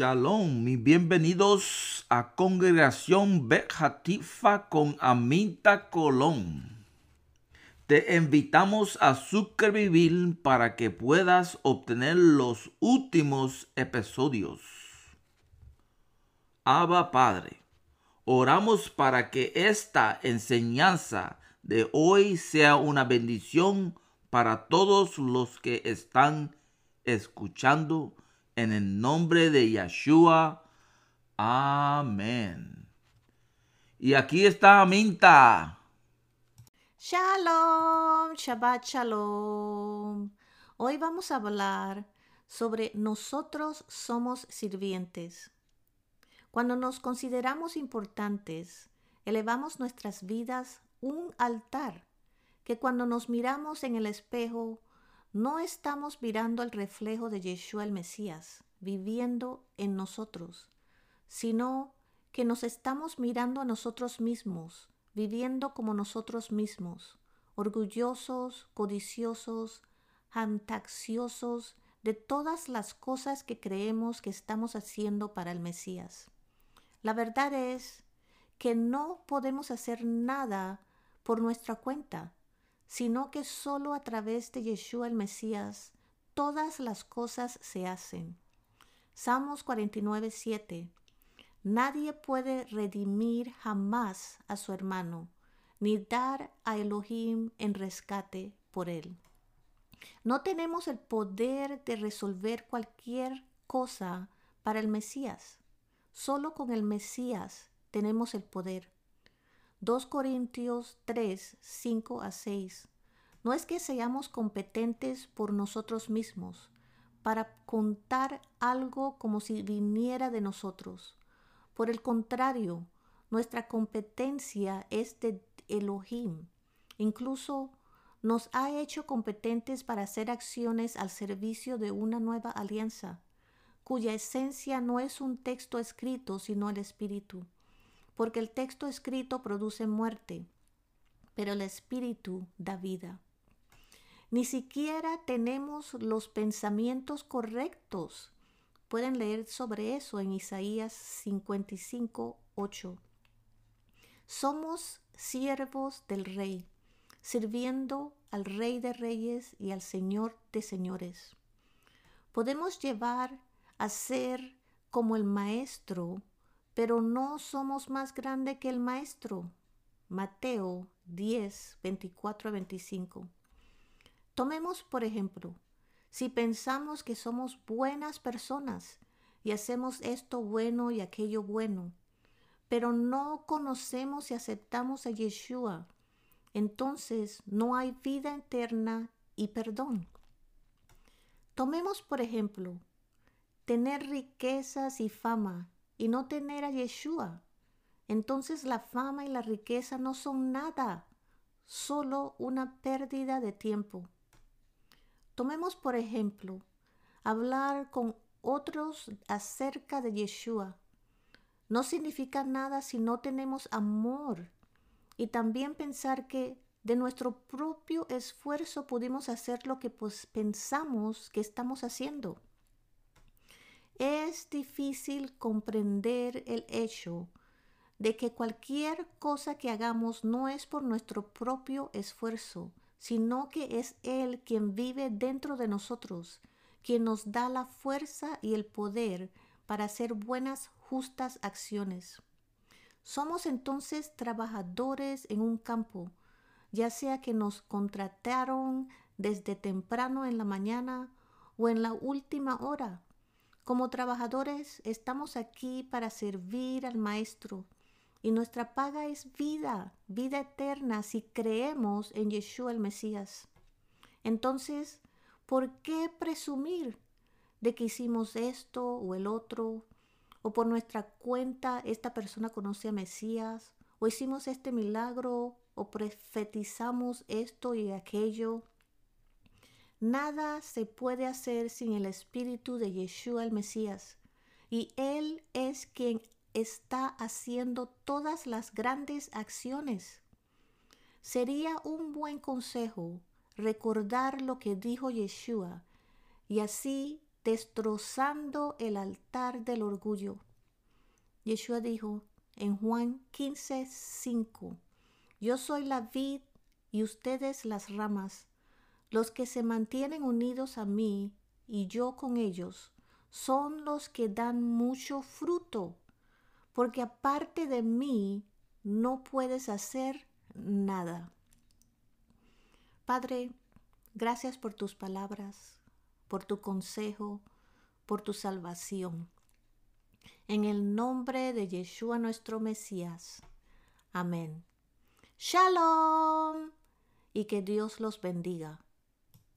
Shalom y bienvenidos a Congregación Bejatifa con Aminta Colón. Te invitamos a suscribir para que puedas obtener los últimos episodios. Abba Padre, oramos para que esta enseñanza de hoy sea una bendición para todos los que están escuchando en el nombre de Yeshua. Amén. Y aquí está Minta. Shalom, Shabbat Shalom. Hoy vamos a hablar sobre nosotros somos sirvientes. Cuando nos consideramos importantes, elevamos nuestras vidas un altar que cuando nos miramos en el espejo no estamos mirando el reflejo de Yeshua el Mesías viviendo en nosotros, sino que nos estamos mirando a nosotros mismos, viviendo como nosotros mismos, orgullosos, codiciosos, antaxiosos de todas las cosas que creemos que estamos haciendo para el Mesías. La verdad es que no podemos hacer nada por nuestra cuenta, sino que solo a través de Yeshua el Mesías todas las cosas se hacen. Salmos 49, 7. Nadie puede redimir jamás a su hermano, ni dar a Elohim en rescate por él. No tenemos el poder de resolver cualquier cosa para el Mesías. Solo con el Mesías tenemos el poder. 2 Corintios 3, 5 a 6. No es que seamos competentes por nosotros mismos para contar algo como si viniera de nosotros. Por el contrario, nuestra competencia es de Elohim. Incluso nos ha hecho competentes para hacer acciones al servicio de una nueva alianza, cuya esencia no es un texto escrito, sino el Espíritu porque el texto escrito produce muerte, pero el espíritu da vida. Ni siquiera tenemos los pensamientos correctos. Pueden leer sobre eso en Isaías 55, 8. Somos siervos del Rey, sirviendo al Rey de Reyes y al Señor de Señores. Podemos llevar a ser como el Maestro pero no somos más grande que el Maestro. Mateo 10, 24 a 25. Tomemos, por ejemplo, si pensamos que somos buenas personas y hacemos esto bueno y aquello bueno, pero no conocemos y aceptamos a Yeshua, entonces no hay vida eterna y perdón. Tomemos, por ejemplo, tener riquezas y fama y no tener a Yeshua. Entonces la fama y la riqueza no son nada, solo una pérdida de tiempo. Tomemos por ejemplo, hablar con otros acerca de Yeshua. No significa nada si no tenemos amor y también pensar que de nuestro propio esfuerzo pudimos hacer lo que pues pensamos que estamos haciendo. Es difícil comprender el hecho de que cualquier cosa que hagamos no es por nuestro propio esfuerzo, sino que es Él quien vive dentro de nosotros, quien nos da la fuerza y el poder para hacer buenas, justas acciones. Somos entonces trabajadores en un campo, ya sea que nos contrataron desde temprano en la mañana o en la última hora como trabajadores estamos aquí para servir al Maestro y nuestra paga es vida, vida eterna si creemos en Yeshua el Mesías. Entonces, ¿por qué presumir de que hicimos esto o el otro? ¿O por nuestra cuenta esta persona conoce a Mesías? ¿O hicimos este milagro? ¿O profetizamos esto y aquello? Nada se puede hacer sin el espíritu de Yeshua el Mesías, y Él es quien está haciendo todas las grandes acciones. Sería un buen consejo recordar lo que dijo Yeshua y así destrozando el altar del orgullo. Yeshua dijo en Juan 15, 5, Yo soy la vid y ustedes las ramas. Los que se mantienen unidos a mí y yo con ellos son los que dan mucho fruto, porque aparte de mí no puedes hacer nada. Padre, gracias por tus palabras, por tu consejo, por tu salvación. En el nombre de Yeshua nuestro Mesías. Amén. Shalom. Y que Dios los bendiga.